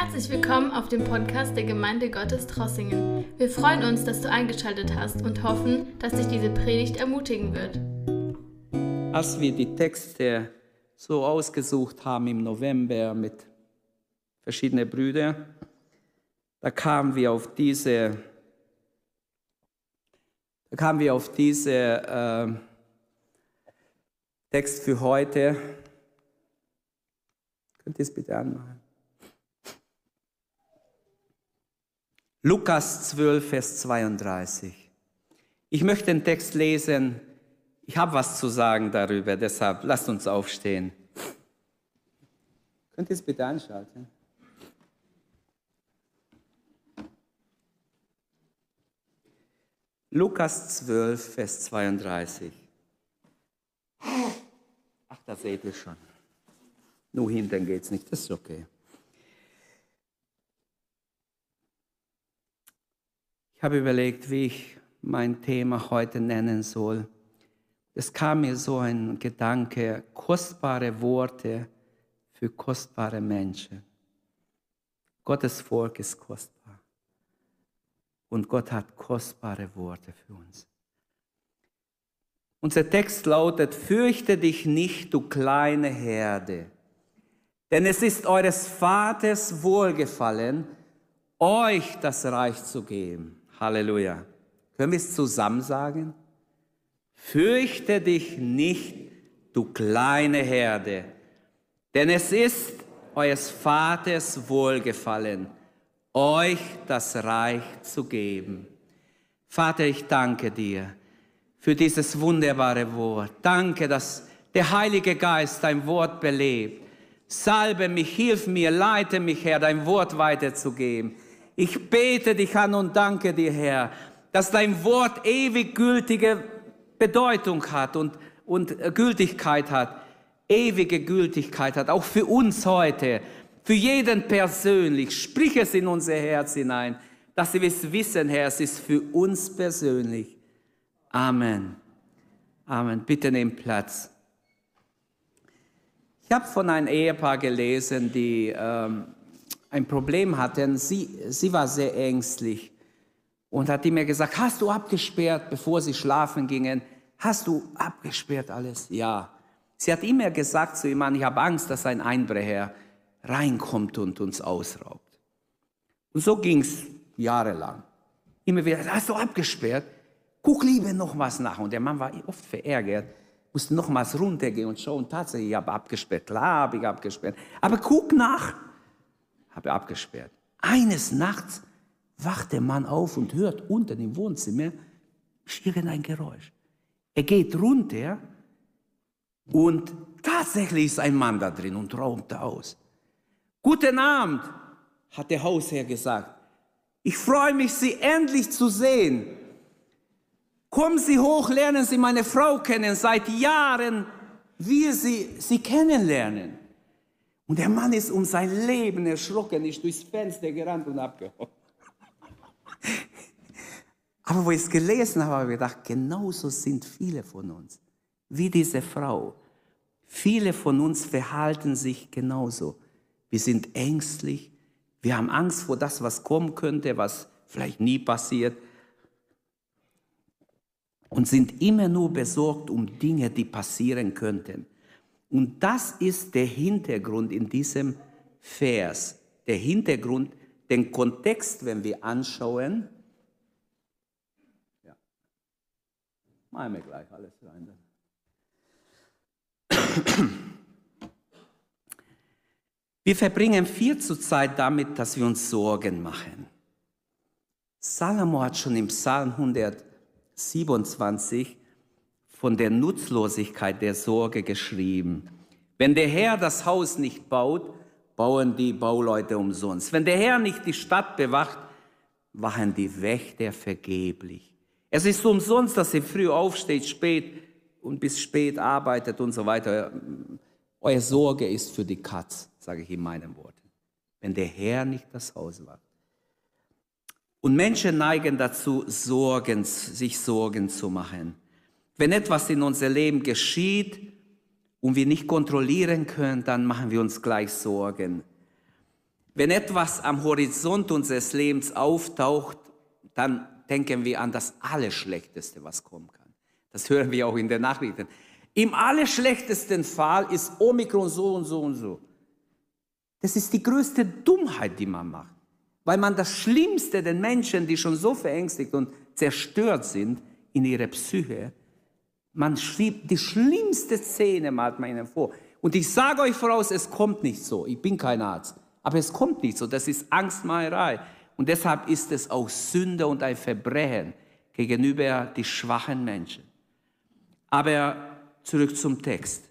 Herzlich willkommen auf dem Podcast der Gemeinde Gottes Trossingen. Wir freuen uns, dass du eingeschaltet hast und hoffen, dass dich diese Predigt ermutigen wird. Als wir die Texte so ausgesucht haben im November mit verschiedenen Brüdern, da kamen wir auf diese, da kamen wir auf diese äh, Text für heute. Könnt ihr es bitte anmachen? Lukas 12, Vers 32. Ich möchte den Text lesen. Ich habe was zu sagen darüber, deshalb lasst uns aufstehen. Könnt ihr es bitte anschalten? Lukas 12, Vers 32. Ach, da seht ihr schon. Nur hinten geht es nicht, das ist okay. Ich habe überlegt, wie ich mein Thema heute nennen soll. Es kam mir so ein Gedanke, kostbare Worte für kostbare Menschen. Gottes Volk ist kostbar. Und Gott hat kostbare Worte für uns. Unser Text lautet, fürchte dich nicht, du kleine Herde, denn es ist eures Vaters Wohlgefallen, euch das Reich zu geben. Halleluja. Können wir es zusammen sagen? Fürchte dich nicht, du kleine Herde, denn es ist eures Vaters Wohlgefallen, euch das Reich zu geben. Vater, ich danke dir für dieses wunderbare Wort. Danke, dass der Heilige Geist dein Wort belebt. Salbe mich, hilf mir, leite mich, Herr, dein Wort weiterzugeben. Ich bete dich an und danke dir, Herr, dass dein Wort ewig gültige Bedeutung hat und, und Gültigkeit hat, ewige Gültigkeit hat, auch für uns heute, für jeden persönlich. Sprich es in unser Herz hinein, dass wir es wissen, Herr, es ist für uns persönlich. Amen. Amen. Bitte nehmt Platz. Ich habe von einem Ehepaar gelesen, die ähm, ein Problem hatten. Sie, sie war sehr ängstlich und hat mir gesagt, hast du abgesperrt, bevor sie schlafen gingen? Hast du abgesperrt alles? Ja. Sie hat immer gesagt zu ihm, ich habe Angst, dass ein Einbrecher reinkommt und uns ausraubt. Und so ging es jahrelang. Immer wieder, hast du abgesperrt? Guck lieber noch was nach. Und der Mann war oft verärgert, musste nochmals runtergehen und schauen. Tatsächlich, ich habe abgesperrt. Klar habe ich abgesperrt. Aber guck nach habe abgesperrt. Eines Nachts wacht der Mann auf und hört unten im Wohnzimmer irgendein Geräusch. Er geht runter und tatsächlich ist ein Mann da drin und raumt aus. Guten Abend, hat der Hausherr gesagt. Ich freue mich, Sie endlich zu sehen. Kommen Sie hoch, lernen Sie meine Frau kennen. Seit Jahren wir Sie, Sie kennenlernen. Und der Mann ist um sein Leben erschrocken, ist durchs Fenster gerannt und abgehauen. Aber wo ich es gelesen habe, habe ich gedacht, genauso sind viele von uns, wie diese Frau. Viele von uns verhalten sich genauso. Wir sind ängstlich, wir haben Angst vor das, was kommen könnte, was vielleicht nie passiert. Und sind immer nur besorgt um Dinge, die passieren könnten. Und das ist der Hintergrund in diesem Vers. Der Hintergrund, den Kontext, wenn wir anschauen. Ja. Machen wir gleich alles rein. Wir verbringen viel zu Zeit damit, dass wir uns Sorgen machen. Salomo hat schon im Psalm 127 von der Nutzlosigkeit der Sorge geschrieben. Wenn der Herr das Haus nicht baut, bauen die Bauleute umsonst. Wenn der Herr nicht die Stadt bewacht, wachen die Wächter vergeblich. Es ist umsonst, dass ihr früh aufsteht, spät und bis spät arbeitet und so weiter. Eure Sorge ist für die Katz, sage ich in meinen Worten. Wenn der Herr nicht das Haus wacht. Und Menschen neigen dazu, Sorgen, sich Sorgen zu machen. Wenn etwas in unser Leben geschieht und wir nicht kontrollieren können, dann machen wir uns gleich Sorgen. Wenn etwas am Horizont unseres Lebens auftaucht, dann denken wir an das Allerschlechteste, was kommen kann. Das hören wir auch in den Nachrichten. Im allerschlechtesten Fall ist Omikron so und so und so. Das ist die größte Dummheit, die man macht. Weil man das Schlimmste den Menschen, die schon so verängstigt und zerstört sind in ihrer Psyche, man schiebt die schlimmste Szene, malt man ihnen vor. Und ich sage euch voraus, es kommt nicht so. Ich bin kein Arzt. Aber es kommt nicht so. Das ist Angstmacherei. Und deshalb ist es auch Sünde und ein Verbrechen gegenüber die schwachen Menschen. Aber zurück zum Text.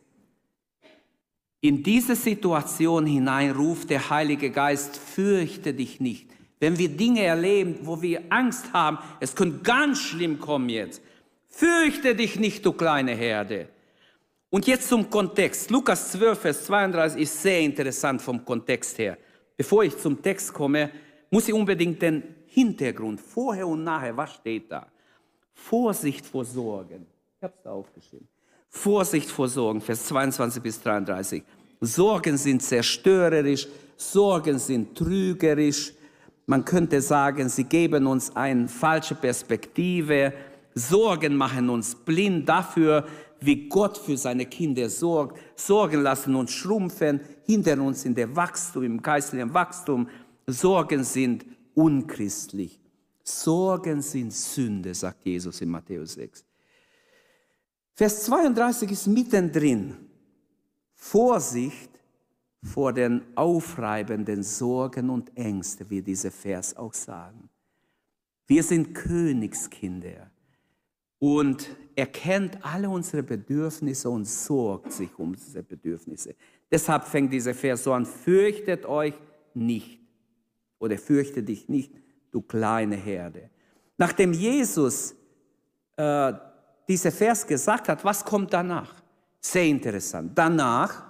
In diese Situation hinein ruft der Heilige Geist, fürchte dich nicht. Wenn wir Dinge erleben, wo wir Angst haben, es könnte ganz schlimm kommen jetzt. Fürchte dich nicht, du kleine Herde. Und jetzt zum Kontext. Lukas 12, Vers 32 ist sehr interessant vom Kontext her. Bevor ich zum Text komme, muss ich unbedingt den Hintergrund, vorher und nachher, was steht da? Vorsicht vor Sorgen. Ich habe es da aufgeschrieben. Vorsicht vor Sorgen, Vers 22 bis 33. Sorgen sind zerstörerisch, Sorgen sind trügerisch. Man könnte sagen, sie geben uns eine falsche Perspektive. Sorgen machen uns blind dafür, wie Gott für seine Kinder sorgt. Sorgen lassen uns schrumpfen, hindern uns in der Wachstum, im geistlichen Wachstum. Sorgen sind unchristlich. Sorgen sind Sünde, sagt Jesus in Matthäus 6. Vers 32 ist mittendrin. Vorsicht vor den aufreibenden Sorgen und Ängsten, wie dieser Vers auch sagen. Wir sind Königskinder und er kennt alle unsere Bedürfnisse und sorgt sich um diese Bedürfnisse. Deshalb fängt dieser Vers so an, fürchtet euch nicht oder fürchte dich nicht, du kleine Herde. Nachdem Jesus äh, dieser Vers gesagt hat, was kommt danach? Sehr interessant. Danach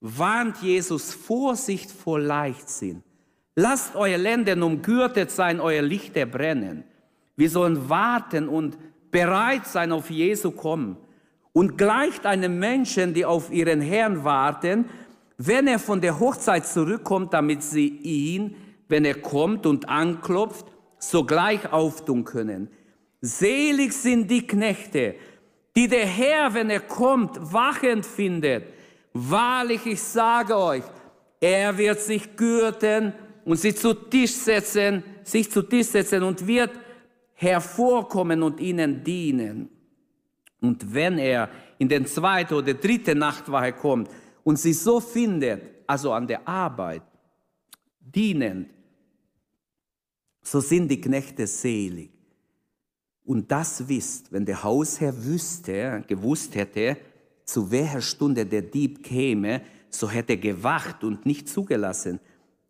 warnt Jesus Vorsicht vor Leichtsinn. Lasst euer Lenden umgürtet sein, euer Lichter brennen. Wir sollen warten und bereit sein auf Jesu kommen. Und gleicht einem Menschen, die auf ihren Herrn warten, wenn er von der Hochzeit zurückkommt, damit sie ihn, wenn er kommt und anklopft, sogleich auftun können. Selig sind die Knechte, die der Herr, wenn er kommt, wachend findet. Wahrlich, ich sage euch, er wird sich gürten und sie zu Tisch setzen, sich zu Tisch setzen und wird hervorkommen und ihnen dienen. Und wenn er in den zweiten oder dritten Nachtwache kommt und sie so findet, also an der Arbeit, dienend, so sind die Knechte selig und das wisst, wenn der Hausherr wüsste, gewusst hätte, zu welcher Stunde der Dieb käme, so hätte er gewacht und nicht zugelassen,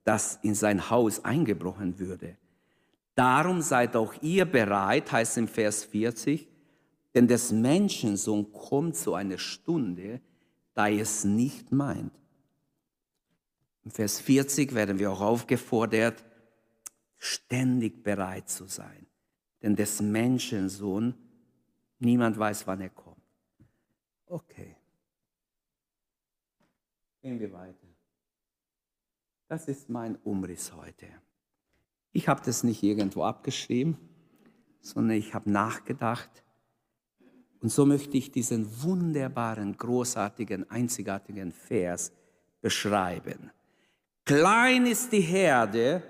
dass in sein Haus eingebrochen würde. Darum seid auch ihr bereit, heißt im Vers 40, denn des Menschensohn kommt zu einer Stunde, da es nicht meint. Im Vers 40 werden wir auch aufgefordert, ständig bereit zu sein denn des Menschensohn, niemand weiß, wann er kommt. Okay. Gehen wir weiter. Das ist mein Umriss heute. Ich habe das nicht irgendwo abgeschrieben, sondern ich habe nachgedacht. Und so möchte ich diesen wunderbaren, großartigen, einzigartigen Vers beschreiben. Klein ist die Herde,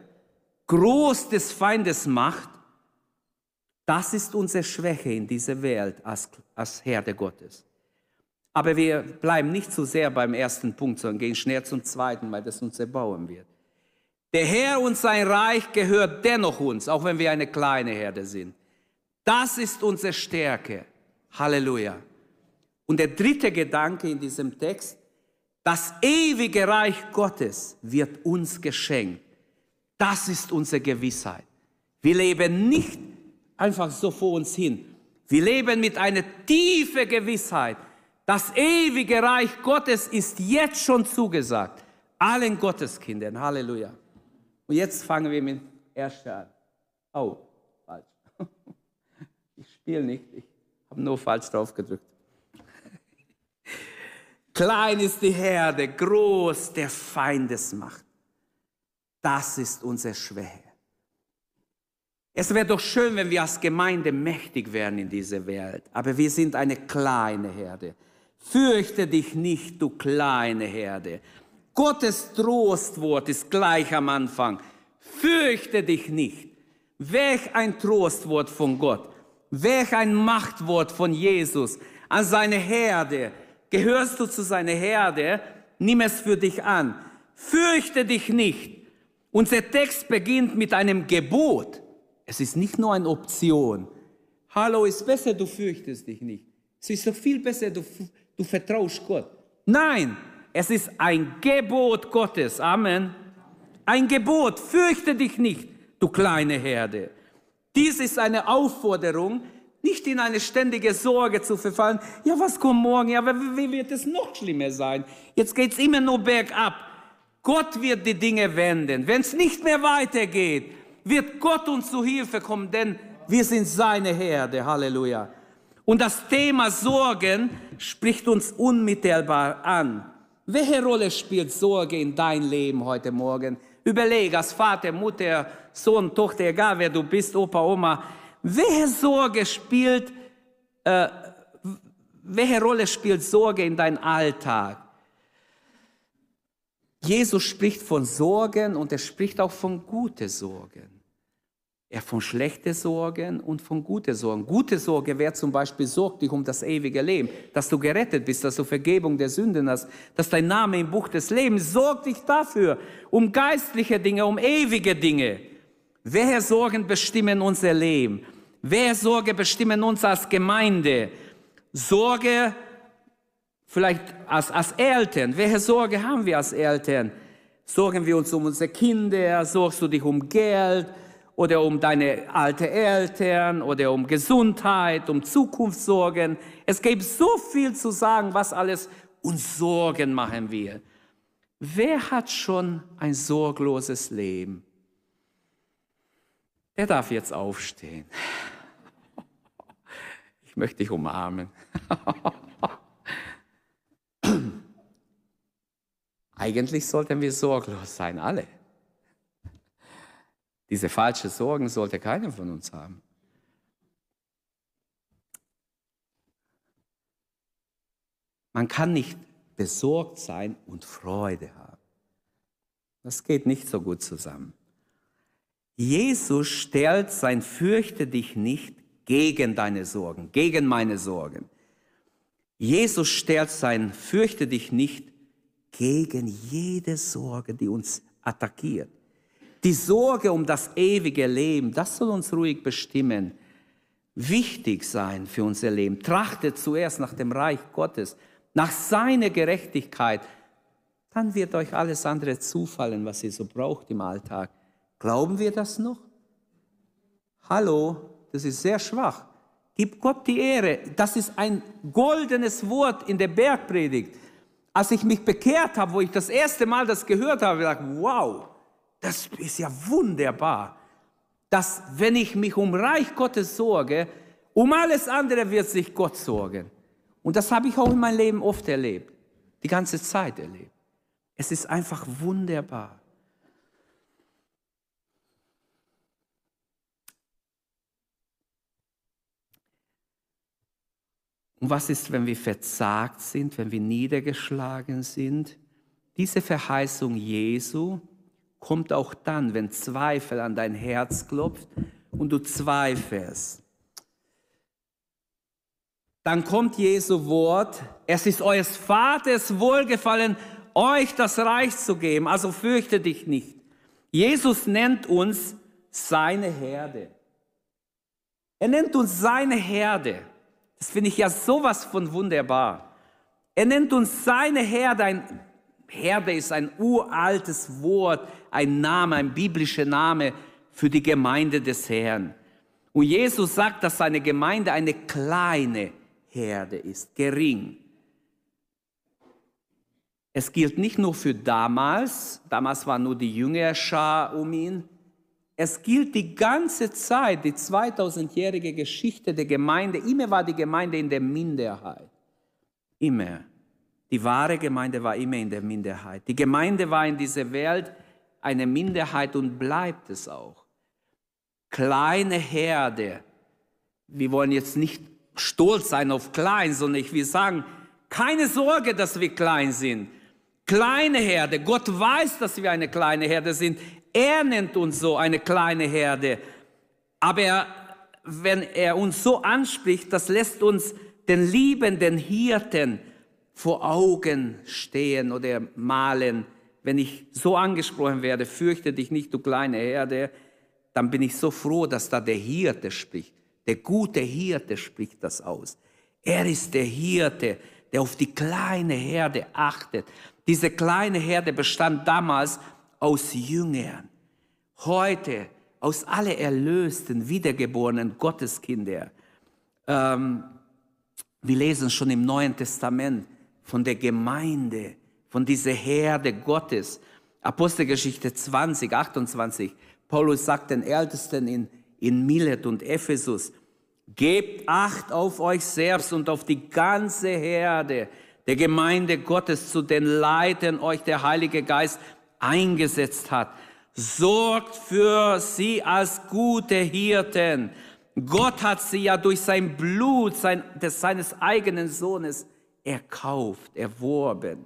groß des Feindes Macht, das ist unsere Schwäche in dieser Welt als, als Herde Gottes. Aber wir bleiben nicht zu so sehr beim ersten Punkt, sondern gehen schnell zum zweiten, weil das uns erbauen wird. Der Herr und sein Reich gehört dennoch uns, auch wenn wir eine kleine Herde sind. Das ist unsere Stärke. Halleluja. Und der dritte Gedanke in diesem Text, das ewige Reich Gottes wird uns geschenkt. Das ist unsere Gewissheit. Wir leben nicht einfach so vor uns hin. Wir leben mit einer tiefen Gewissheit. Das ewige Reich Gottes ist jetzt schon zugesagt. Allen Gotteskindern. Halleluja. Und jetzt fangen wir mit erster an. Oh, falsch. Ich spiele nicht, ich habe nur falsch drauf gedrückt. Klein ist die Herde, groß der Feindesmacht. Das ist unsere Schwäche. Es wäre doch schön, wenn wir als Gemeinde mächtig wären in dieser Welt, aber wir sind eine kleine Herde. Fürchte dich nicht, du kleine Herde. Gottes Trostwort ist gleich am Anfang. Fürchte dich nicht. Welch ein Trostwort von Gott. Welch ein Machtwort von Jesus an seine Herde. Gehörst du zu seiner Herde? Nimm es für dich an. Fürchte dich nicht. Unser Text beginnt mit einem Gebot. Es ist nicht nur eine Option. Hallo, ist besser, du fürchtest dich nicht. Es ist so viel besser, du, du vertraust Gott. Nein, es ist ein Gebot Gottes. Amen. Ein Gebot, fürchte dich nicht, du kleine Herde. Dies ist eine Aufforderung, nicht in eine ständige Sorge zu verfallen. Ja, was kommt morgen? Ja, wie wird es noch schlimmer sein? Jetzt geht es immer nur bergab. Gott wird die Dinge wenden. Wenn es nicht mehr weitergeht, wird Gott uns zu Hilfe kommen, denn wir sind seine Herde. Halleluja. Und das Thema Sorgen spricht uns unmittelbar an. Welche Rolle spielt Sorge in dein Leben heute Morgen? Überleg als Vater, Mutter, Sohn, Tochter, egal wer du bist, Opa, Oma, welche Sorge spielt, äh, welche Rolle spielt Sorge in deinem Alltag? Jesus spricht von Sorgen und er spricht auch von guten Sorgen. Er von schlechten Sorgen und von guten Sorgen. Gute Sorge wäre zum Beispiel, sorg dich um das ewige Leben, dass du gerettet bist, dass du Vergebung der Sünden hast, dass dein Name im Buch des Lebens, sorg dich dafür, um geistliche Dinge, um ewige Dinge. Welche Sorgen bestimmen unser Leben? Welche Sorge bestimmen uns als Gemeinde? Sorge vielleicht als, als Eltern. Welche Sorge haben wir als Eltern? Sorgen wir uns um unsere Kinder? Sorgst du dich um Geld? Oder um deine alte Eltern oder um Gesundheit, um Zukunftssorgen. Es gibt so viel zu sagen, was alles uns Sorgen machen will. Wer hat schon ein sorgloses Leben? Der darf jetzt aufstehen. Ich möchte dich umarmen. Eigentlich sollten wir sorglos sein, alle. Diese falschen Sorgen sollte keiner von uns haben. Man kann nicht besorgt sein und Freude haben. Das geht nicht so gut zusammen. Jesus stellt sein Fürchte dich nicht gegen deine Sorgen, gegen meine Sorgen. Jesus stellt sein Fürchte dich nicht gegen jede Sorge, die uns attackiert. Die Sorge um das ewige Leben, das soll uns ruhig bestimmen, wichtig sein für unser Leben. Trachtet zuerst nach dem Reich Gottes, nach seiner Gerechtigkeit. Dann wird euch alles andere zufallen, was ihr so braucht im Alltag. Glauben wir das noch? Hallo, das ist sehr schwach. Gib Gott die Ehre. Das ist ein goldenes Wort in der Bergpredigt. Als ich mich bekehrt habe, wo ich das erste Mal das gehört habe, habe ich gedacht, wow, das ist ja wunderbar, dass wenn ich mich um Reich Gottes sorge, um alles andere wird sich Gott sorgen. Und das habe ich auch in meinem Leben oft erlebt, die ganze Zeit erlebt. Es ist einfach wunderbar. Und was ist, wenn wir verzagt sind, wenn wir niedergeschlagen sind? Diese Verheißung Jesu, kommt auch dann, wenn Zweifel an dein Herz klopft und du zweifelst. Dann kommt Jesu Wort, es ist eures Vaters Wohlgefallen, euch das Reich zu geben, also fürchte dich nicht. Jesus nennt uns seine Herde. Er nennt uns seine Herde. Das finde ich ja sowas von wunderbar. Er nennt uns seine Herde, ein Herde ist ein uraltes Wort, ein Name, ein biblischer Name für die Gemeinde des Herrn. Und Jesus sagt, dass seine Gemeinde eine kleine Herde ist, gering. Es gilt nicht nur für damals, damals war nur die Jüngerschar um ihn, es gilt die ganze Zeit, die 2000-jährige Geschichte der Gemeinde, immer war die Gemeinde in der Minderheit. Immer. Die wahre Gemeinde war immer in der Minderheit. Die Gemeinde war in dieser Welt eine Minderheit und bleibt es auch. Kleine Herde. Wir wollen jetzt nicht stolz sein auf klein, sondern ich will sagen, keine Sorge, dass wir klein sind. Kleine Herde. Gott weiß, dass wir eine kleine Herde sind. Er nennt uns so eine kleine Herde. Aber wenn er uns so anspricht, das lässt uns den liebenden Hirten vor Augen stehen oder malen. Wenn ich so angesprochen werde, fürchte dich nicht, du kleine Herde, dann bin ich so froh, dass da der Hirte spricht. Der gute Hirte spricht das aus. Er ist der Hirte, der auf die kleine Herde achtet. Diese kleine Herde bestand damals aus Jüngern. Heute aus alle erlösten, wiedergeborenen Gotteskinder. Ähm, wir lesen schon im Neuen Testament von der Gemeinde, von dieser Herde Gottes. Apostelgeschichte 20, 28. Paulus sagt den Ältesten in, in Milet und Ephesus, gebt Acht auf euch selbst und auf die ganze Herde der Gemeinde Gottes, zu den Leitern euch der Heilige Geist eingesetzt hat. Sorgt für sie als gute Hirten. Gott hat sie ja durch sein Blut sein, des, seines eigenen Sohnes erkauft, erworben.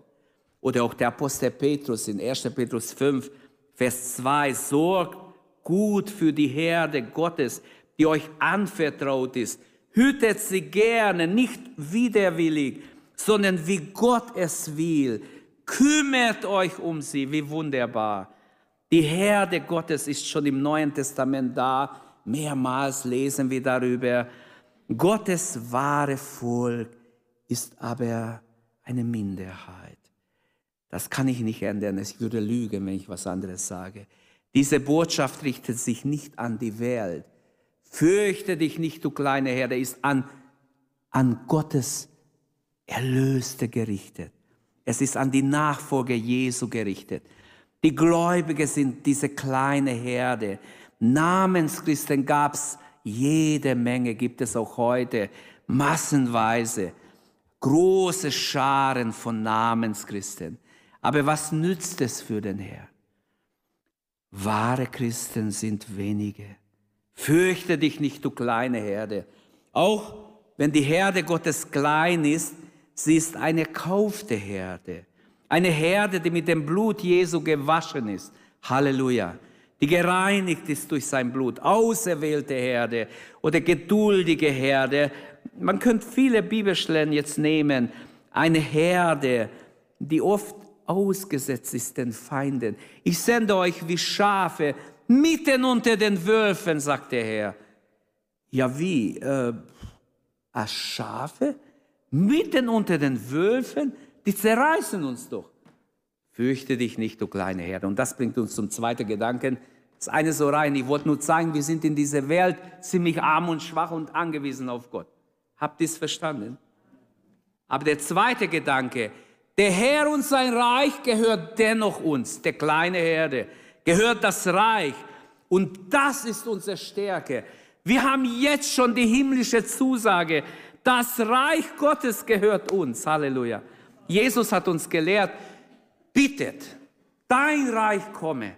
Oder auch der Apostel Petrus in 1. Petrus 5, Vers 2, sorgt gut für die Herde Gottes, die euch anvertraut ist. Hütet sie gerne, nicht widerwillig, sondern wie Gott es will. Kümmert euch um sie, wie wunderbar. Die Herde Gottes ist schon im Neuen Testament da. Mehrmals lesen wir darüber. Gottes wahre Volk ist aber eine Minderheit. Das kann ich nicht ändern. Ich würde lügen, wenn ich was anderes sage. Diese Botschaft richtet sich nicht an die Welt. Fürchte dich nicht, du kleine Herde, ist an, an Gottes Erlöste gerichtet. Es ist an die Nachfolger Jesu gerichtet. Die Gläubigen sind diese kleine Herde. Namenschristen gab es jede Menge, gibt es auch heute, massenweise, große Scharen von Namenschristen. Aber was nützt es für den Herrn? Wahre Christen sind wenige. Fürchte dich nicht, du kleine Herde. Auch wenn die Herde Gottes klein ist, sie ist eine kaufte Herde. Eine Herde, die mit dem Blut Jesu gewaschen ist. Halleluja. Die gereinigt ist durch sein Blut. Auserwählte Herde oder geduldige Herde. Man könnte viele Bibelstellen jetzt nehmen. Eine Herde, die oft ausgesetzt ist den Feinden. Ich sende euch wie Schafe mitten unter den Wölfen, sagt der Herr. Ja, wie? Äh, als Schafe? Mitten unter den Wölfen? die zerreißen uns doch. Fürchte dich nicht, du kleine Herde. Und das bringt uns zum zweiten Gedanken. Das eine so rein, ich wollte nur zeigen, wir sind in dieser Welt ziemlich arm und schwach und angewiesen auf Gott. Habt ihr es verstanden? Aber der zweite Gedanke, der Herr und sein Reich gehört dennoch uns, der kleine Herde, gehört das Reich. Und das ist unsere Stärke. Wir haben jetzt schon die himmlische Zusage, das Reich Gottes gehört uns. Halleluja. Jesus hat uns gelehrt, bittet, dein Reich komme.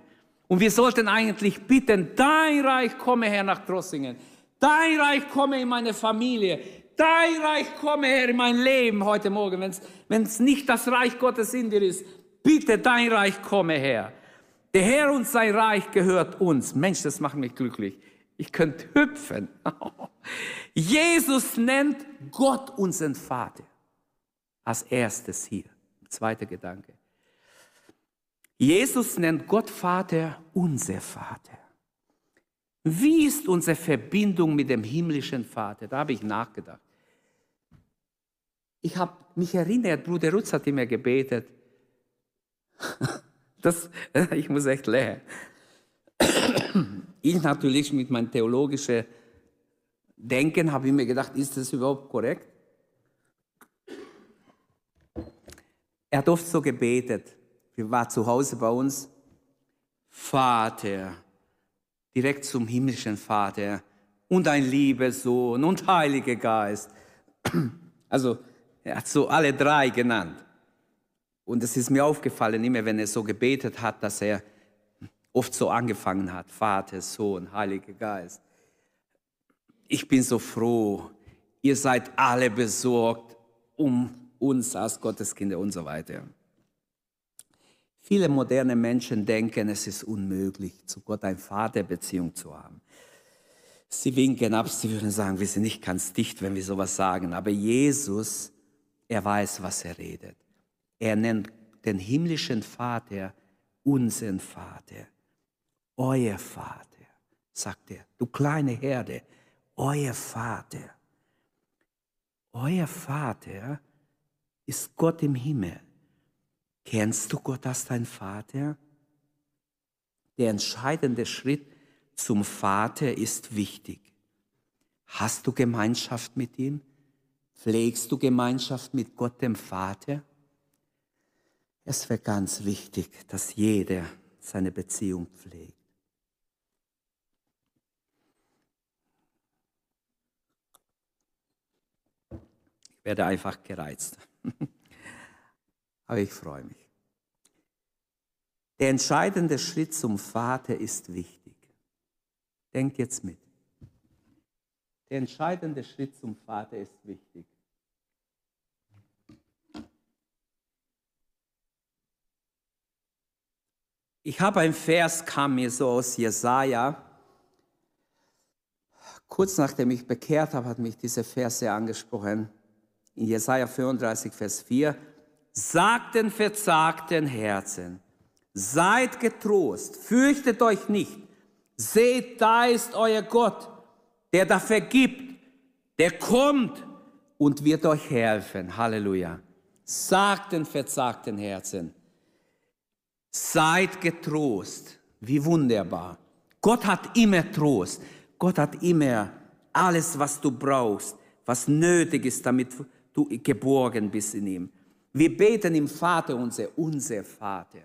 Und wir sollten eigentlich bitten, dein Reich komme her nach Trossingen. Dein Reich komme in meine Familie. Dein Reich komme her in mein Leben heute Morgen. Wenn es nicht das Reich Gottes in dir ist, bitte dein Reich komme her. Der Herr und sein Reich gehört uns. Mensch, das macht mich glücklich. Ich könnte hüpfen. Jesus nennt Gott unseren Vater als erstes hier. Zweiter Gedanke. Jesus nennt Gott Vater unser Vater. Wie ist unsere Verbindung mit dem himmlischen Vater? Da habe ich nachgedacht. Ich habe mich erinnert, Bruder Rutz hat immer gebetet. Das, ich muss echt lächeln. Ich natürlich mit meinem theologischen Denken habe ich mir gedacht, ist das überhaupt korrekt? Er hat oft so gebetet. Wir waren zu Hause bei uns. Vater, direkt zum himmlischen Vater und ein lieber Sohn und Heiliger Geist. Also, er hat so alle drei genannt. Und es ist mir aufgefallen, immer wenn er so gebetet hat, dass er oft so angefangen hat. Vater, Sohn, Heiliger Geist. Ich bin so froh, ihr seid alle besorgt um uns als Gotteskinder und so weiter. Viele moderne Menschen denken, es ist unmöglich, zu Gott eine Vaterbeziehung zu haben. Sie winken ab, sie würden sagen, wir sind nicht ganz dicht, wenn wir sowas sagen. Aber Jesus, er weiß, was er redet. Er nennt den himmlischen Vater unseren Vater, euer Vater, sagt er. Du kleine Herde, euer Vater. Euer Vater ist Gott im Himmel. Kennst du Gott als dein Vater? Der entscheidende Schritt zum Vater ist wichtig. Hast du Gemeinschaft mit ihm? Pflegst du Gemeinschaft mit Gott dem Vater? Es wäre ganz wichtig, dass jeder seine Beziehung pflegt. Ich werde einfach gereizt. Aber ich freue mich. Der entscheidende Schritt zum Vater ist wichtig. Denkt jetzt mit. Entscheidende Schritt zum Vater ist wichtig. Ich habe ein Vers, kam mir so aus Jesaja. Kurz nachdem ich bekehrt habe, hat mich dieser Vers sehr angesprochen. In Jesaja 34, Vers 4 sagt den verzagten Herzen, seid getrost, fürchtet euch nicht, seht, da ist euer Gott, der da vergibt, der kommt und wird euch helfen. Halleluja. Sagt den verzagten Herzen, seid getrost. Wie wunderbar. Gott hat immer Trost. Gott hat immer alles, was du brauchst, was nötig ist, damit du geborgen bist in ihm. Wir beten im Vater unser, unser Vater.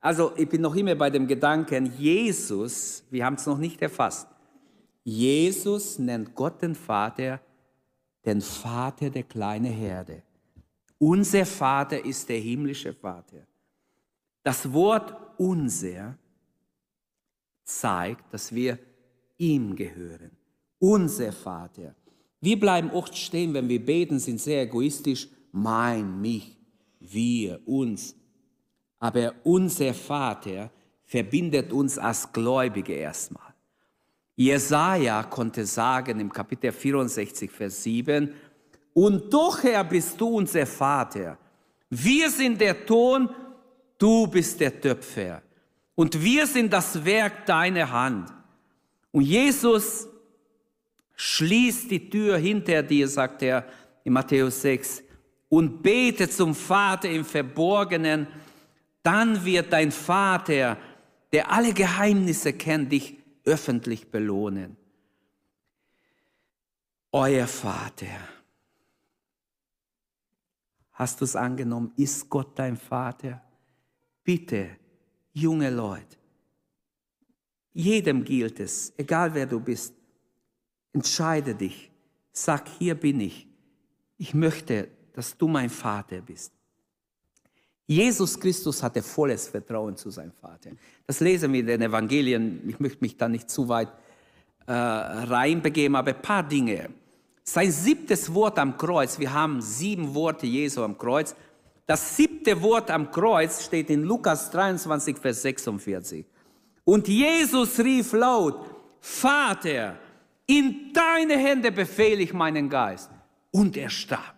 Also ich bin noch immer bei dem Gedanken, Jesus, wir haben es noch nicht erfasst, Jesus nennt Gott den Vater den Vater der kleinen Herde. Unser Vater ist der himmlische Vater. Das Wort unser zeigt, dass wir ihm gehören. Unser Vater. Wir bleiben oft stehen, wenn wir beten, sind sehr egoistisch mein, mich, wir, uns. Aber unser Vater verbindet uns als Gläubige erstmal. Jesaja konnte sagen im Kapitel 64, Vers 7, und doch, Herr, bist du unser Vater. Wir sind der Ton, du bist der Töpfer. Und wir sind das Werk deiner Hand. Und Jesus schließt die Tür hinter dir, sagt er in Matthäus 6 und bete zum Vater im Verborgenen, dann wird dein Vater, der alle Geheimnisse kennt, dich öffentlich belohnen. Euer Vater. Hast du es angenommen? Ist Gott dein Vater? Bitte, junge Leute, jedem gilt es, egal wer du bist, entscheide dich, sag, hier bin ich. Ich möchte dass du mein Vater bist. Jesus Christus hatte volles Vertrauen zu seinem Vater. Das lesen wir in den Evangelien. Ich möchte mich da nicht zu weit äh, reinbegeben, aber ein paar Dinge. Sein siebtes Wort am Kreuz, wir haben sieben Worte Jesu am Kreuz. Das siebte Wort am Kreuz steht in Lukas 23, Vers 46. Und Jesus rief laut, Vater, in deine Hände befehle ich meinen Geist. Und er starb.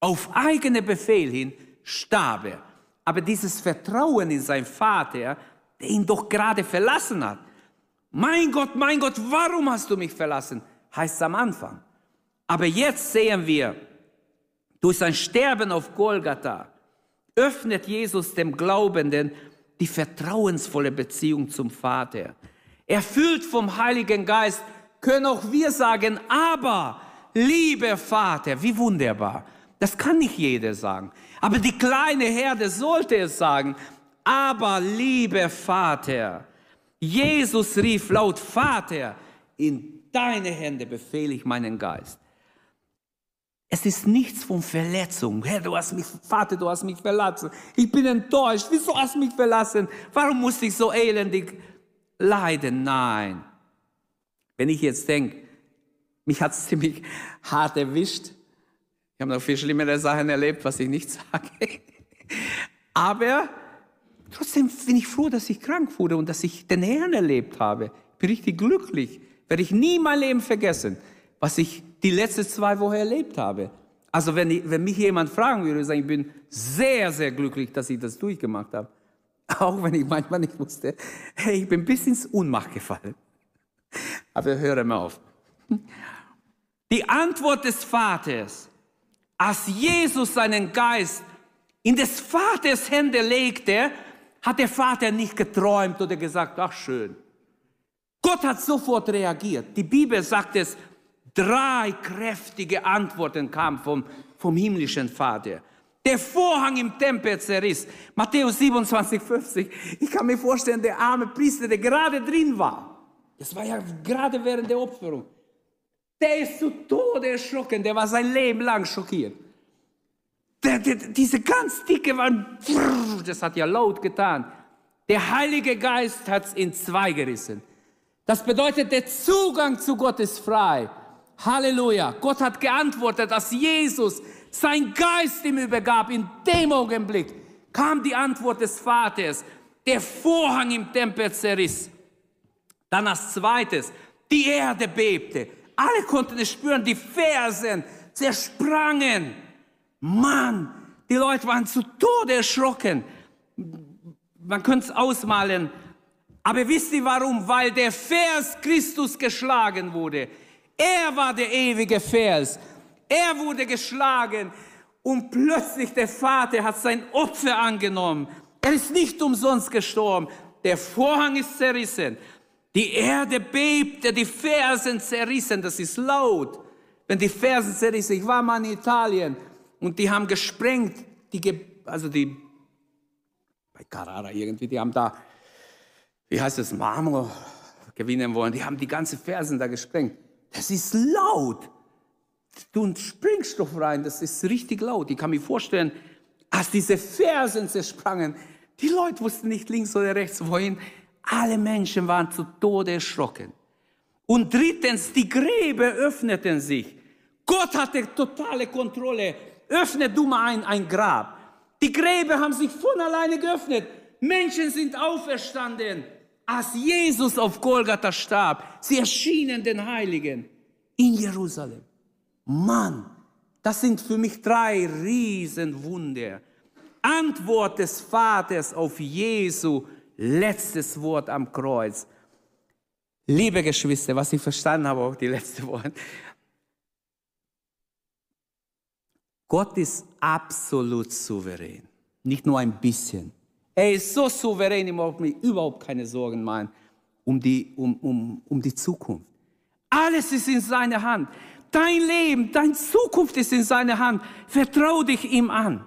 Auf eigene Befehl hin starb er. Aber dieses Vertrauen in seinen Vater, der ihn doch gerade verlassen hat. Mein Gott, mein Gott, warum hast du mich verlassen? Heißt es am Anfang. Aber jetzt sehen wir, durch sein Sterben auf Golgatha öffnet Jesus dem Glaubenden die vertrauensvolle Beziehung zum Vater. Erfüllt vom Heiligen Geist können auch wir sagen, aber lieber Vater, wie wunderbar. Das kann nicht jeder sagen. Aber die kleine Herde sollte es sagen. Aber lieber Vater, Jesus rief laut, Vater, in deine Hände befehle ich meinen Geist. Es ist nichts von Verletzung. Herr, du hast mich, Vater, du hast mich verlassen. Ich bin enttäuscht. Wieso hast du mich verlassen? Warum musste ich so elendig leiden? Nein. Wenn ich jetzt denke, mich hat es ziemlich hart erwischt. Ich habe noch viel schlimmere Sachen erlebt, was ich nicht sage. Aber trotzdem bin ich froh, dass ich krank wurde und dass ich den Herrn erlebt habe. Ich bin richtig glücklich. Werde ich nie mein Leben vergessen, was ich die letzten zwei Wochen erlebt habe. Also wenn, ich, wenn mich jemand fragen würde, sagen, ich bin sehr, sehr glücklich, dass ich das durchgemacht habe. Auch wenn ich manchmal nicht wusste, hey, ich bin bis ins Unmacht gefallen. Aber höre mal auf. Die Antwort des Vaters, als Jesus seinen Geist in des Vaters Hände legte, hat der Vater nicht geträumt oder gesagt, ach schön. Gott hat sofort reagiert. Die Bibel sagt es, drei kräftige Antworten kamen vom, vom himmlischen Vater. Der Vorhang im Tempel zerriss. Matthäus 27, 50. Ich kann mir vorstellen, der arme Priester, der gerade drin war. Das war ja gerade während der Opferung. Der ist zu Tode erschrocken. Der war sein Leben lang schockiert. Der, der, diese ganz dicke Wand, das hat ja laut getan. Der Heilige Geist hat es in zwei gerissen. Das bedeutet, der Zugang zu Gott ist frei. Halleluja. Gott hat geantwortet, dass Jesus sein Geist ihm übergab. In dem Augenblick kam die Antwort des Vaters. Der Vorhang im Tempel zerriss. Dann als zweites, die Erde bebte. Alle konnten es spüren, die Fersen zersprangen. Mann, die Leute waren zu Tode erschrocken. Man könnte es ausmalen. Aber wisst ihr warum? Weil der Vers Christus geschlagen wurde. Er war der ewige Vers. Er wurde geschlagen und plötzlich der Vater hat sein Opfer angenommen. Er ist nicht umsonst gestorben. Der Vorhang ist zerrissen. Die Erde bebte, die Fersen zerrissen. Das ist laut. Wenn die Fersen zerrissen. Ich war mal in Italien und die haben gesprengt. Die, also die, bei Carrara irgendwie, die haben da, wie heißt es, Marmor gewinnen wollen. Die haben die ganze Fersen da gesprengt. Das ist laut. Du Sprengstoff rein, das ist richtig laut. Ich kann mir vorstellen, als diese Fersen zersprangen, die Leute wussten nicht links oder rechts wohin. Alle Menschen waren zu Tode erschrocken. Und drittens, die Gräber öffneten sich. Gott hatte totale Kontrolle. Öffne du mal ein, ein Grab. Die Gräber haben sich von alleine geöffnet. Menschen sind auferstanden als Jesus auf Golgatha starb, sie erschienen den Heiligen in Jerusalem. Mann, das sind für mich drei Riesenwunder. Antwort des Vaters auf Jesu letztes Wort am Kreuz. Liebe Geschwister, was ich verstanden habe, auch die letzte Wort. Gott ist absolut souverän, nicht nur ein bisschen. Er ist so souverän, ich mache mir überhaupt keine Sorgen machen um die, um, um, um die Zukunft. Alles ist in seiner Hand. Dein Leben, deine Zukunft ist in seiner Hand. Vertrau dich ihm an.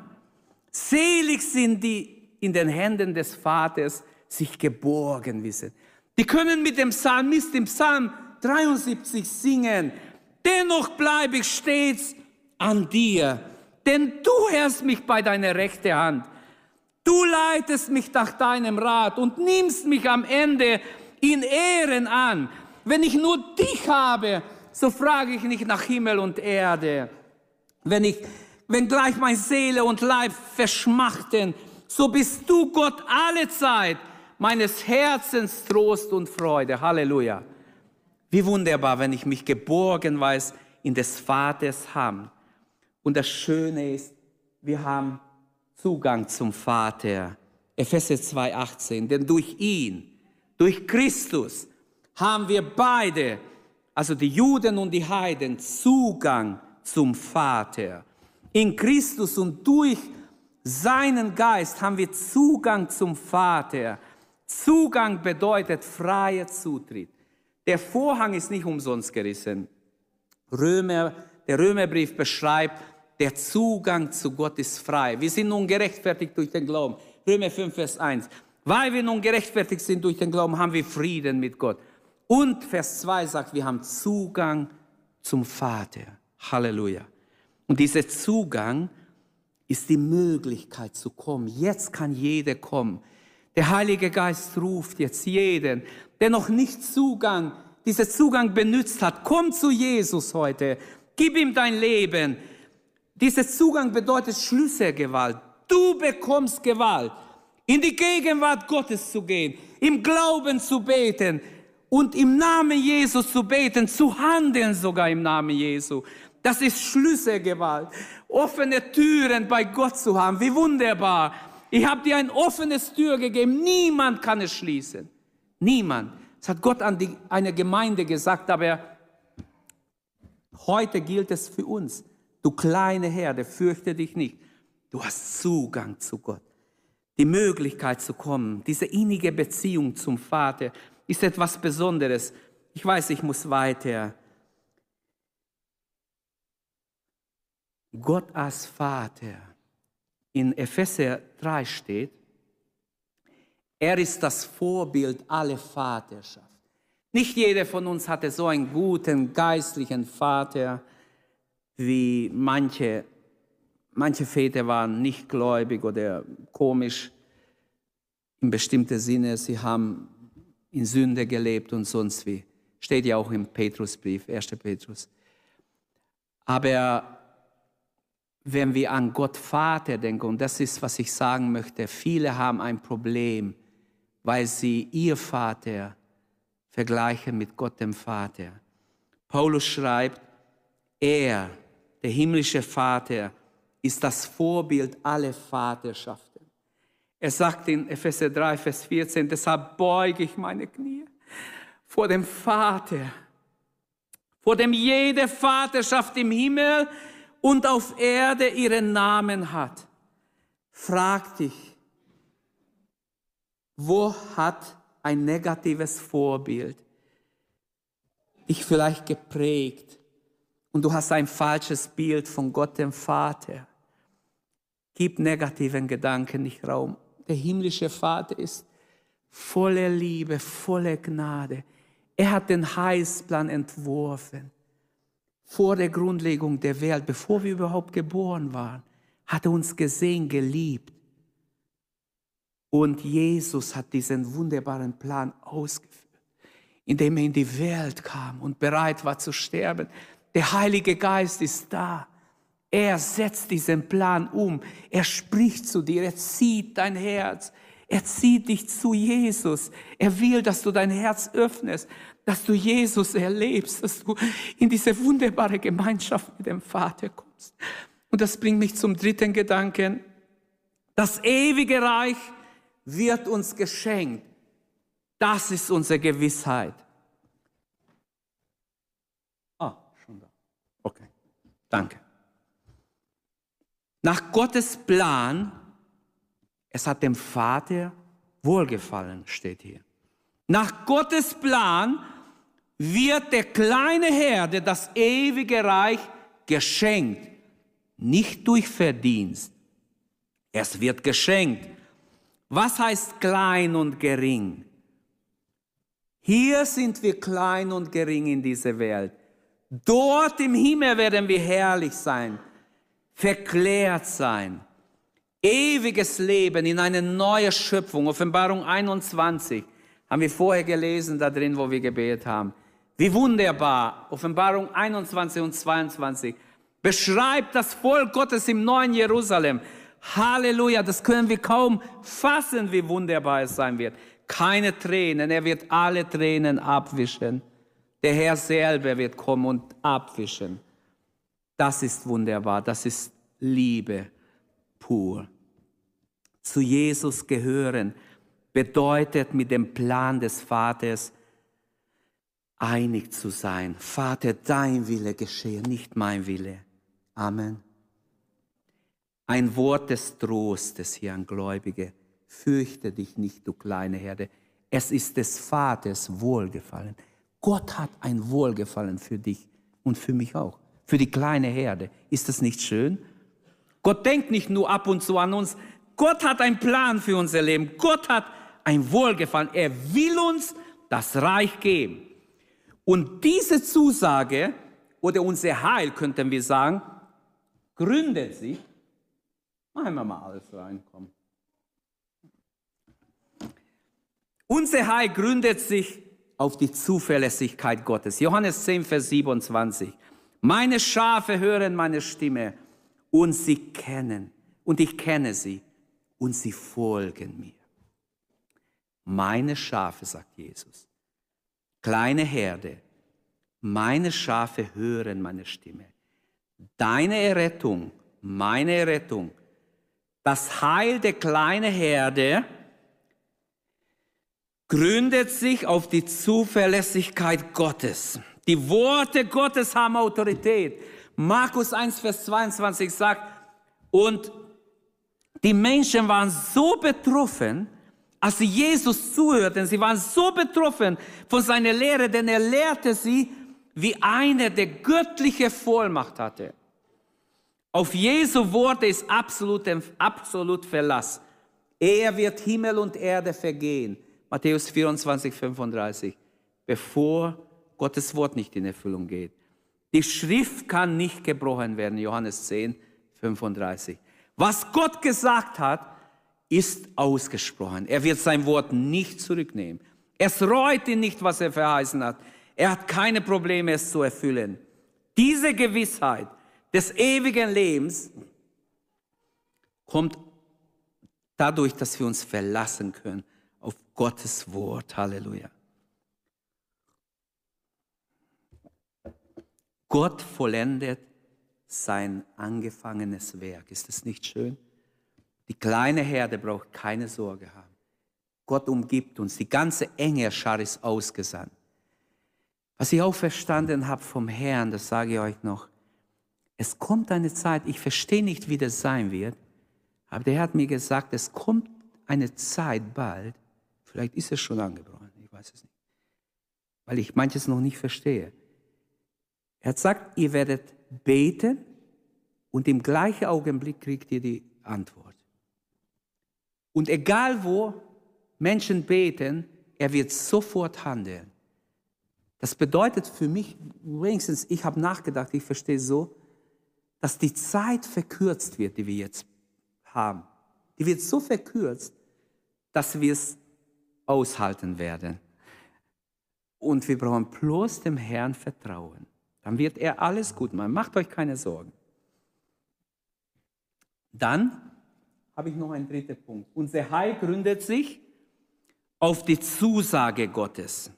Selig sind die in den Händen des Vaters sich geborgen wissen. Die können mit dem Psalmist im Psalm 73 singen. Dennoch bleibe ich stets an dir, denn du hörst mich bei deiner rechten Hand. Du leitest mich nach deinem Rat und nimmst mich am Ende in Ehren an. Wenn ich nur dich habe, so frage ich nicht nach Himmel und Erde. Wenn ich, wenn gleich meine Seele und Leib verschmachten, so bist du Gott alle Zeit meines Herzens Trost und Freude. Halleluja. Wie wunderbar, wenn ich mich geborgen weiß in des Vaters Hand. Und das Schöne ist, wir haben Zugang zum Vater. Epheser 2,18. Denn durch ihn, durch Christus, haben wir beide, also die Juden und die Heiden, Zugang zum Vater. In Christus und durch seinen Geist haben wir Zugang zum Vater. Zugang bedeutet freier Zutritt. Der Vorhang ist nicht umsonst gerissen. Römer, der Römerbrief beschreibt, der Zugang zu Gott ist frei. Wir sind nun gerechtfertigt durch den Glauben. Römer 5, Vers 1. Weil wir nun gerechtfertigt sind durch den Glauben, haben wir Frieden mit Gott. Und Vers 2 sagt, wir haben Zugang zum Vater. Halleluja. Und dieser Zugang ist die Möglichkeit zu kommen. Jetzt kann jeder kommen. Der Heilige Geist ruft jetzt jeden, der noch nicht Zugang, diesen Zugang benutzt hat. Komm zu Jesus heute. Gib ihm dein Leben. Dieser Zugang bedeutet Schlüsselgewalt. Du bekommst Gewalt, in die Gegenwart Gottes zu gehen, im Glauben zu beten und im Namen Jesus zu beten, zu handeln sogar im Namen Jesu. Das ist Schlüsselgewalt. Offene Türen bei Gott zu haben. Wie wunderbar. Ich habe dir ein offenes Tür gegeben. Niemand kann es schließen. Niemand. Das hat Gott an die, eine Gemeinde gesagt, aber heute gilt es für uns. Du kleine Herde, fürchte dich nicht. Du hast Zugang zu Gott. Die Möglichkeit zu kommen, diese innige Beziehung zum Vater ist etwas Besonderes. Ich weiß, ich muss weiter. Gott als Vater. In Epheser 3 steht, er ist das Vorbild aller Vaterschaft. Nicht jeder von uns hatte so einen guten geistlichen Vater, wie manche. Manche Väter waren nicht gläubig oder komisch in bestimmter Sinne. Sie haben in Sünde gelebt und sonst wie. Steht ja auch im Petrusbrief, 1. Petrus. Aber wenn wir an Gott Vater denken, und das ist, was ich sagen möchte, viele haben ein Problem, weil sie ihr Vater vergleichen mit Gott dem Vater. Paulus schreibt, er, der himmlische Vater, ist das Vorbild aller Vaterschaften. Er sagt in Epheser 3, Vers 14, deshalb beuge ich meine Knie vor dem Vater, vor dem jede Vaterschaft im Himmel und auf Erde ihren Namen hat. Frag dich, wo hat ein negatives Vorbild dich vielleicht geprägt und du hast ein falsches Bild von Gott dem Vater? Gib negativen Gedanken nicht Raum. Der himmlische Vater ist voller Liebe, voller Gnade. Er hat den Heilsplan entworfen vor der Grundlegung der Welt, bevor wir überhaupt geboren waren, hat er uns gesehen, geliebt. Und Jesus hat diesen wunderbaren Plan ausgeführt, indem er in die Welt kam und bereit war zu sterben. Der Heilige Geist ist da. Er setzt diesen Plan um. Er spricht zu dir. Er zieht dein Herz. Er zieht dich zu Jesus. Er will, dass du dein Herz öffnest dass du Jesus erlebst, dass du in diese wunderbare Gemeinschaft mit dem Vater kommst. Und das bringt mich zum dritten Gedanken. Das ewige Reich wird uns geschenkt. Das ist unsere Gewissheit. Ah, schon da. Okay, danke. Nach Gottes Plan, es hat dem Vater wohlgefallen, steht hier. Nach Gottes Plan wird der kleine Herde das ewige Reich geschenkt, nicht durch Verdienst. Es wird geschenkt. Was heißt klein und gering? Hier sind wir klein und gering in dieser Welt. Dort im Himmel werden wir herrlich sein, verklärt sein. Ewiges Leben in eine neue Schöpfung. Offenbarung 21 haben wir vorher gelesen, da drin, wo wir gebetet haben. Wie wunderbar. Offenbarung 21 und 22 beschreibt das Volk Gottes im neuen Jerusalem. Halleluja, das können wir kaum fassen, wie wunderbar es sein wird. Keine Tränen, er wird alle Tränen abwischen. Der Herr selber wird kommen und abwischen. Das ist wunderbar, das ist Liebe pur. Zu Jesus gehören bedeutet mit dem Plan des Vaters einig zu sein. Vater, dein Wille geschehe, nicht mein Wille. Amen. Ein Wort des Trostes hier an Gläubige. Fürchte dich nicht, du kleine Herde. Es ist des Vaters Wohlgefallen. Gott hat ein Wohlgefallen für dich und für mich auch. Für die kleine Herde. Ist das nicht schön? Gott denkt nicht nur ab und zu an uns. Gott hat einen Plan für unser Leben. Gott hat ein Wohlgefallen. Er will uns das Reich geben. Und diese Zusage oder unser Heil, könnten wir sagen, gründet sich, machen wir mal alles reinkommen. Unser Heil gründet sich auf die Zuverlässigkeit Gottes. Johannes 10, Vers 27. Meine Schafe hören meine Stimme und sie kennen, und ich kenne sie, und sie folgen mir. Meine Schafe, sagt Jesus, kleine Herde, meine Schafe hören meine Stimme. Deine Errettung, meine Errettung, das Heil der kleinen Herde gründet sich auf die Zuverlässigkeit Gottes. Die Worte Gottes haben Autorität. Markus 1, Vers 22 sagt, und die Menschen waren so betroffen, als sie Jesus zuhörten. Sie waren so betroffen von seiner Lehre, denn er lehrte sie, wie einer, der göttliche Vollmacht hatte. Auf Jesu Worte ist absolut, absolut Verlass. Er wird Himmel und Erde vergehen. Matthäus 24, 35. Bevor Gottes Wort nicht in Erfüllung geht. Die Schrift kann nicht gebrochen werden. Johannes 10, 35. Was Gott gesagt hat, ist ausgesprochen. Er wird sein Wort nicht zurücknehmen. Es reut ihn nicht, was er verheißen hat. Er hat keine Probleme, es zu erfüllen. Diese Gewissheit des ewigen Lebens kommt dadurch, dass wir uns verlassen können auf Gottes Wort. Halleluja. Gott vollendet sein angefangenes Werk. Ist das nicht schön? Die kleine Herde braucht keine Sorge haben. Gott umgibt uns. Die ganze enge Schar ist ausgesandt. Was ich auch verstanden habe vom Herrn, das sage ich euch noch. Es kommt eine Zeit, ich verstehe nicht, wie das sein wird, aber der Herr hat mir gesagt, es kommt eine Zeit bald, vielleicht ist es schon angebrochen, ich weiß es nicht, weil ich manches noch nicht verstehe. Er hat gesagt, ihr werdet beten und im gleichen Augenblick kriegt ihr die Antwort. Und egal wo Menschen beten, er wird sofort handeln. Das bedeutet für mich, wenigstens ich habe nachgedacht, ich verstehe so, dass die Zeit verkürzt wird, die wir jetzt haben. Die wird so verkürzt, dass wir es aushalten werden. Und wir brauchen bloß dem Herrn vertrauen. Dann wird er alles gut machen. Macht euch keine Sorgen. Dann habe ich noch einen dritten Punkt. Unser Heil gründet sich auf die Zusage Gottes.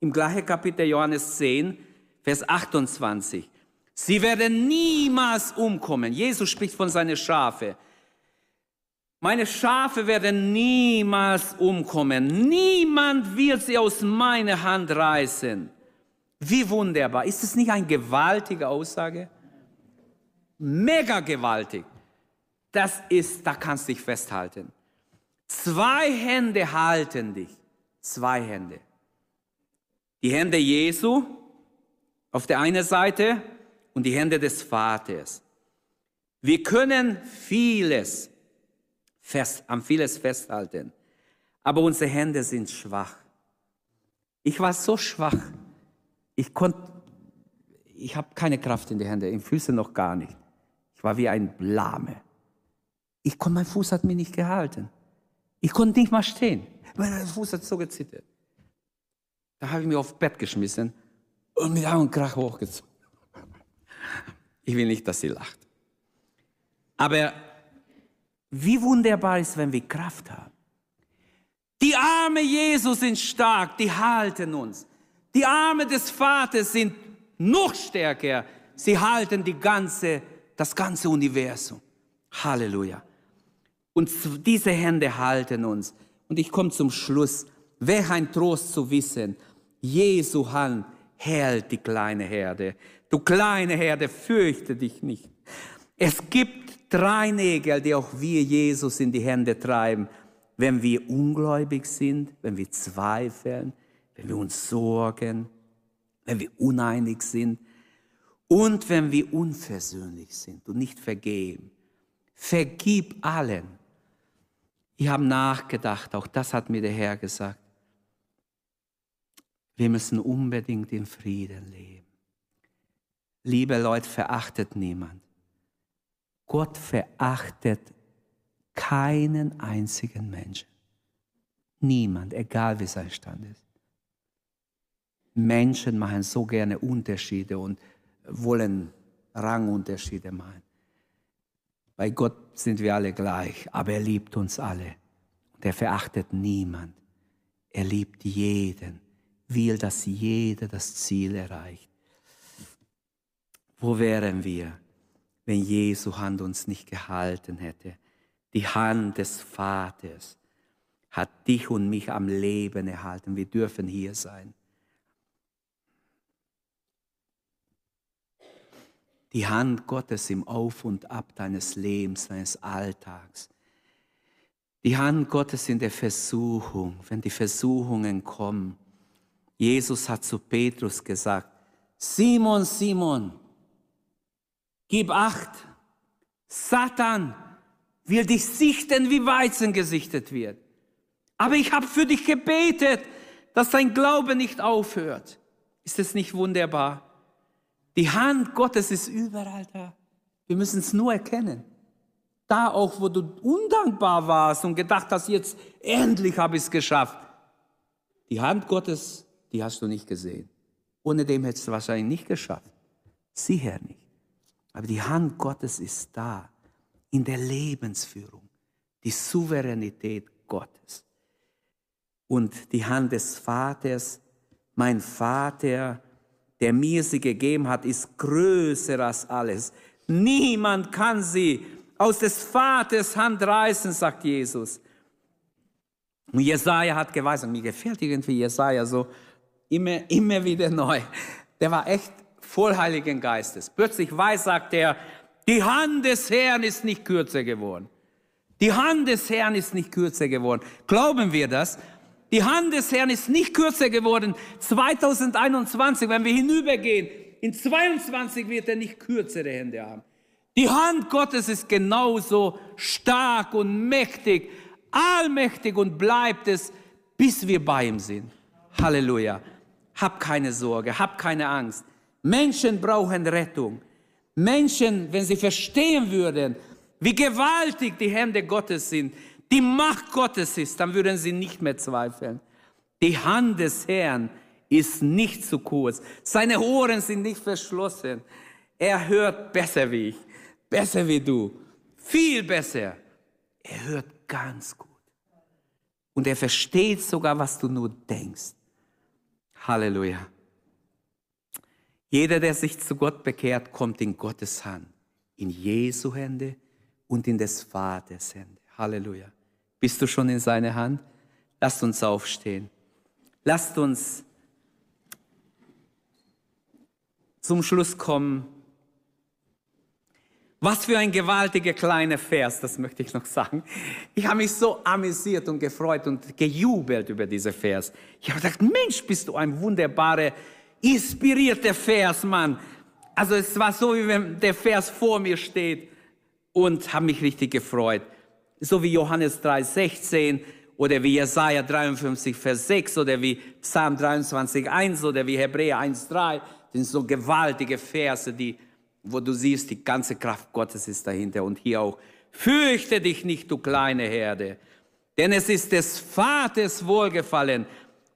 Im gleichen Kapitel Johannes 10, Vers 28. Sie werden niemals umkommen. Jesus spricht von seinen Schafe. Meine Schafe werden niemals umkommen. Niemand wird sie aus meiner Hand reißen. Wie wunderbar. Ist es nicht eine gewaltige Aussage? Mega gewaltig. Das ist, da kannst du dich festhalten. Zwei Hände halten dich. Zwei Hände. Die Hände Jesu auf der einen Seite und die Hände des Vaters. Wir können vieles fest, an vieles festhalten, aber unsere Hände sind schwach. Ich war so schwach ich konnte, ich habe keine Kraft in die Hände, in Füßen noch gar nicht. Ich war wie ein Blame. Ich konnte, mein Fuß hat mich nicht gehalten. Ich konnte nicht mal stehen. Mein Fuß hat so gezittert. Da habe ich mich aufs Bett geschmissen und mit einem Krach hochgezogen. Ich will nicht, dass sie lacht. Aber wie wunderbar ist, wenn wir Kraft haben. Die Arme Jesus sind stark, die halten uns. Die Arme des Vaters sind noch stärker. Sie halten die ganze, das ganze Universum. Halleluja. Und diese Hände halten uns. Und ich komme zum Schluss. Welch ein Trost zu wissen, Jesu Hand hält die kleine Herde. Du kleine Herde, fürchte dich nicht. Es gibt drei Nägel, die auch wir Jesus in die Hände treiben, wenn wir ungläubig sind, wenn wir zweifeln, wenn wir uns sorgen, wenn wir uneinig sind und wenn wir unversöhnlich sind und nicht vergeben. Vergib allen. Ich habe nachgedacht, auch das hat mir der Herr gesagt. Wir müssen unbedingt in Frieden leben. Liebe Leute, verachtet niemand. Gott verachtet keinen einzigen Menschen. Niemand, egal wie sein Stand ist. Menschen machen so gerne Unterschiede und wollen Rangunterschiede machen. Bei Gott sind wir alle gleich, aber er liebt uns alle. Und er verachtet niemand. Er liebt jeden, will, dass jeder das Ziel erreicht. Wo wären wir, wenn Jesu Hand uns nicht gehalten hätte? Die Hand des Vaters hat dich und mich am Leben erhalten. Wir dürfen hier sein. Die Hand Gottes im Auf und Ab deines Lebens, deines Alltags. Die Hand Gottes in der Versuchung, wenn die Versuchungen kommen. Jesus hat zu Petrus gesagt, Simon, Simon, gib acht, Satan will dich sichten, wie Weizen gesichtet wird. Aber ich habe für dich gebetet, dass dein Glaube nicht aufhört. Ist es nicht wunderbar? Die Hand Gottes ist überall da. Wir müssen es nur erkennen. Da auch, wo du undankbar warst und gedacht hast, jetzt endlich habe ich es geschafft. Die Hand Gottes, die hast du nicht gesehen. Ohne dem hättest du wahrscheinlich nicht geschafft. Sicher nicht. Aber die Hand Gottes ist da in der Lebensführung. Die Souveränität Gottes. Und die Hand des Vaters, mein Vater, der mir sie gegeben hat, ist größer als alles. Niemand kann sie aus des Vaters Hand reißen, sagt Jesus. Und Jesaja hat geweissagt, mir gefällt irgendwie Jesaja so immer, immer wieder neu. Der war echt voll Heiligen Geistes. Plötzlich weiß, sagt er, die Hand des Herrn ist nicht kürzer geworden. Die Hand des Herrn ist nicht kürzer geworden. Glauben wir das? Die Hand des Herrn ist nicht kürzer geworden. 2021, wenn wir hinübergehen, in 22 wird er nicht kürzere Hände haben. Die Hand Gottes ist genauso stark und mächtig, allmächtig und bleibt es, bis wir bei ihm sind. Halleluja. Hab keine Sorge, hab keine Angst. Menschen brauchen Rettung. Menschen, wenn sie verstehen würden, wie gewaltig die Hände Gottes sind, die Macht Gottes ist, dann würden sie nicht mehr zweifeln. Die Hand des Herrn ist nicht zu kurz. Seine Ohren sind nicht verschlossen. Er hört besser wie ich, besser wie du, viel besser. Er hört ganz gut. Und er versteht sogar, was du nur denkst. Halleluja. Jeder, der sich zu Gott bekehrt, kommt in Gottes Hand, in Jesu Hände und in des Vaters Hände. Halleluja. Bist du schon in seine Hand? Lasst uns aufstehen. Lasst uns zum Schluss kommen. Was für ein gewaltiger kleiner Vers, das möchte ich noch sagen. Ich habe mich so amüsiert und gefreut und gejubelt über diesen Vers. Ich habe gedacht, Mensch, bist du ein wunderbarer, inspirierter Vers, Mann. Also es war so, wie wenn der Vers vor mir steht und habe mich richtig gefreut so wie Johannes 3,16 oder wie Jesaja 53, Vers 6 oder wie Psalm 23, 1 oder wie Hebräer 1, 3. Das sind so gewaltige Verse, die, wo du siehst, die ganze Kraft Gottes ist dahinter. Und hier auch, fürchte dich nicht, du kleine Herde, denn es ist des Vaters Wohlgefallen,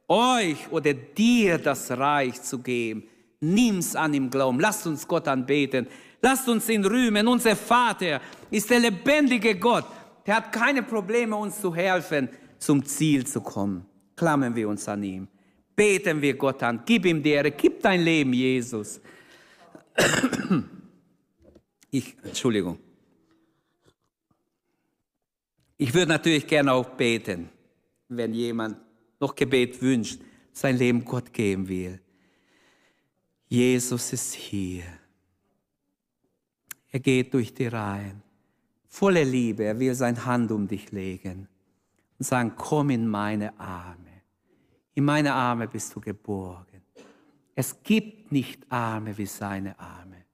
euch oder dir das Reich zu geben. Nimm's an im Glauben. Lasst uns Gott anbeten. Lasst uns ihn rühmen. Unser Vater ist der lebendige Gott der hat keine Probleme, uns zu helfen, zum Ziel zu kommen. Klammern wir uns an ihm. Beten wir Gott an. Gib ihm die Ehre. Gib dein Leben, Jesus. Ich, Entschuldigung. Ich würde natürlich gerne auch beten, wenn jemand noch Gebet wünscht, sein Leben Gott geben will. Jesus ist hier. Er geht durch die Reihen voller Liebe. Er will seine Hand um dich legen und sagen, komm in meine Arme. In meine Arme bist du geborgen. Es gibt nicht Arme wie seine Arme.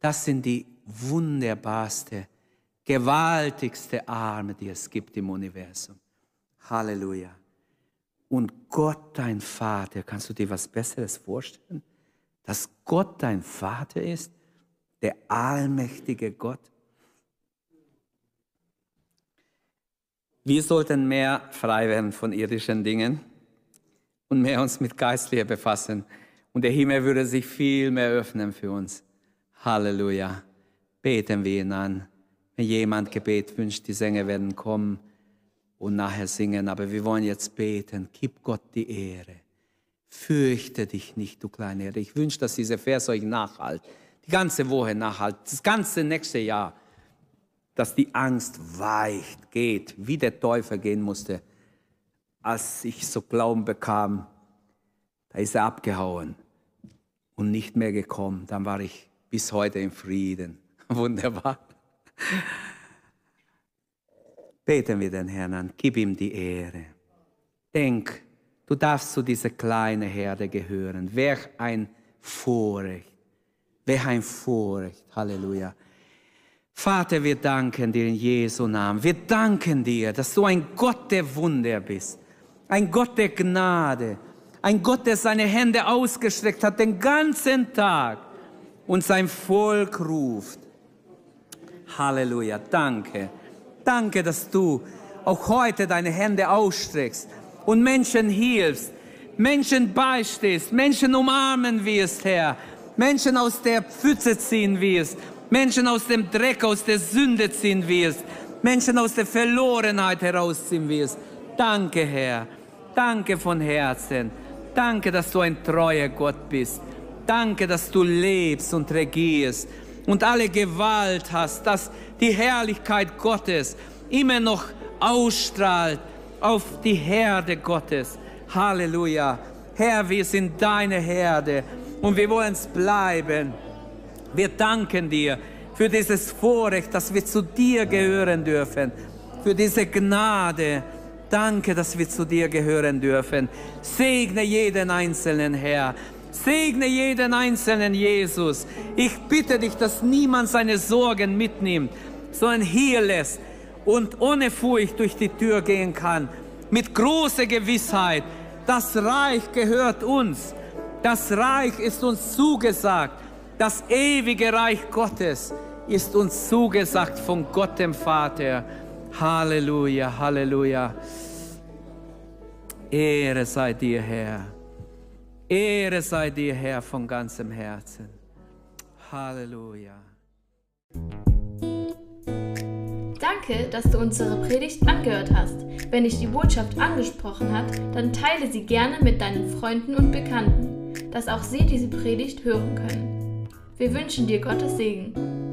Das sind die wunderbarste, gewaltigste Arme, die es gibt im Universum. Halleluja. Und Gott, dein Vater, kannst du dir was Besseres vorstellen? Dass Gott dein Vater ist, der allmächtige Gott, Wir sollten mehr frei werden von irdischen Dingen und mehr uns mit Geistlicher befassen. Und der Himmel würde sich viel mehr öffnen für uns. Halleluja. Beten wir ihn an. Wenn jemand Gebet wünscht, die Sänger werden kommen und nachher singen. Aber wir wollen jetzt beten. Gib Gott die Ehre. Fürchte dich nicht, du kleine Erde. Ich wünsche, dass dieser Vers euch nachhalt. Die ganze Woche nachhalt. Das ganze nächste Jahr. Dass die Angst weicht, geht, wie der Teufel gehen musste. Als ich so Glauben bekam, da ist er abgehauen und nicht mehr gekommen. Dann war ich bis heute im Frieden. Wunderbar. Beten wir den Herrn an, gib ihm die Ehre. Denk, du darfst zu dieser kleinen Herde gehören. Wer ein Vorrecht, wer ein Vorrecht. Halleluja. Vater, wir danken dir in Jesu Namen. Wir danken dir, dass du ein Gott der Wunder bist, ein Gott der Gnade, ein Gott, der seine Hände ausgestreckt hat den ganzen Tag und sein Volk ruft. Halleluja, danke. Danke, dass du auch heute deine Hände ausstreckst und Menschen hilfst, Menschen beistehst, Menschen umarmen wirst, Herr, Menschen aus der Pfütze ziehen wirst, Menschen aus dem Dreck, aus der Sünde ziehen wirst, Menschen aus der Verlorenheit herausziehen wirst. Danke, Herr. Danke von Herzen. Danke, dass du ein treuer Gott bist. Danke, dass du lebst und regierst und alle Gewalt hast, dass die Herrlichkeit Gottes immer noch ausstrahlt auf die Herde Gottes. Halleluja. Herr, wir sind deine Herde und wir wollen es bleiben. Wir danken dir für dieses Vorrecht, dass wir zu dir gehören dürfen, für diese Gnade. Danke, dass wir zu dir gehören dürfen. Segne jeden Einzelnen, Herr. Segne jeden einzelnen Jesus. Ich bitte dich, dass niemand seine Sorgen mitnimmt, sondern hier lässt und ohne Furcht durch die Tür gehen kann. Mit großer Gewissheit, das Reich gehört uns. Das Reich ist uns zugesagt. Das ewige Reich Gottes ist uns zugesagt von Gott dem Vater. Halleluja, Halleluja. Ehre sei dir, Herr. Ehre sei dir, Herr, von ganzem Herzen. Halleluja. Danke, dass du unsere Predigt angehört hast. Wenn dich die Botschaft angesprochen hat, dann teile sie gerne mit deinen Freunden und Bekannten, dass auch sie diese Predigt hören können. Wir wünschen dir Gottes Segen.